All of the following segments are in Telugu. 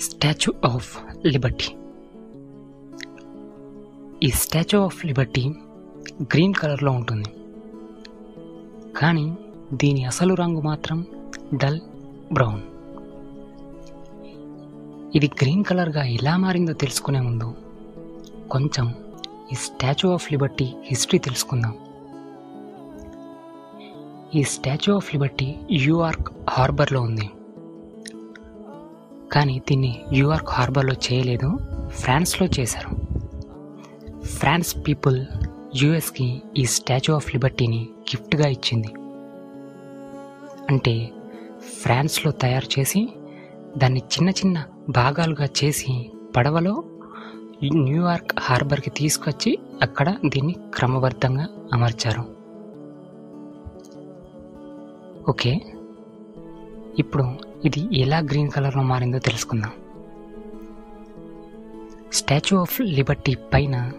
Statue of liberty. ఈ స్టాచ్యూ ఆఫ్ లిబర్టీ గ్రీన్ కలర్లో ఉంటుంది. కానీ దీని అసలు రంగు మాత్రం డల్ బ్రౌన్. ఇది గ్రీన్ కలర్గా ఎలా మారిందో తెలుసుకునే ముందు కొంచెం ఈ స్టాచ్యూ ఆఫ్ లిబర్టీ హిస్టరీ తెలుసుకుందాం. ఈ statue of liberty New York హార్బర్లో ఉంది. కానీ దీన్ని న్యూయార్క్ హార్బర్లో చేయలేదు ఫ్రాన్స్లో చేశారు. ఫ్రాన్స్ పీపుల్ యుఎస్కి ఈ స్టాచ్యూ ఆఫ్ లిబర్టీని గిఫ్ట్గా ఇచ్చింది. అంటే ఫ్రాన్స్లో తయారు చేసి దాన్ని చిన్న చిన్న భాగాలుగా చేసి పడవలో న్యూయార్క్ హార్బర్కి తీసుకొచ్చి అక్కడ దీన్ని క్రమబద్ధంగా అమర్చారు. ఓకే. ఇప్పుడు ఇది ఎలా గ్రీన్ కలర్లో మారిందో తెలుసుకుందాం. స్టాచ్యూ ఆఫ్ లిబర్టీ పైన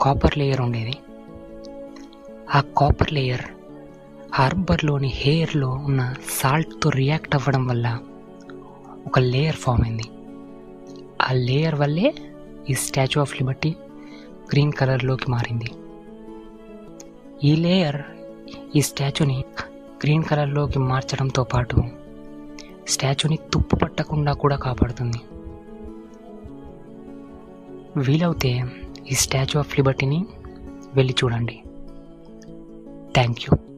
కాపర్ లేయర్ ఉండేది. ఆ కాపర్ లేయర్ హార్బర్లోని హెయిర్లో ఉన్న సాల్ట్తో రియాక్ట్ అవ్వడం వల్ల ఒక లేయర్ ఫామ్ అయింది. ఆ లేయర్ వల్లే ఈ స్టాచ్యూ ఆఫ్ లిబర్టీ గ్రీన్ కలర్లోకి మారింది. ఈ లేయర్ ఈ స్టాచ్యూని గ్రీన్ కలర్లోకి మార్చడంతో పాటు స్టాచ్యూని తుప్పు పట్టకుండా కూడా కాపాడుతుంది. వీలవుతే ఈ స్టాచ్యూ ఆఫ్ లిబర్టీని వెళ్ళి చూడండి. Thank you.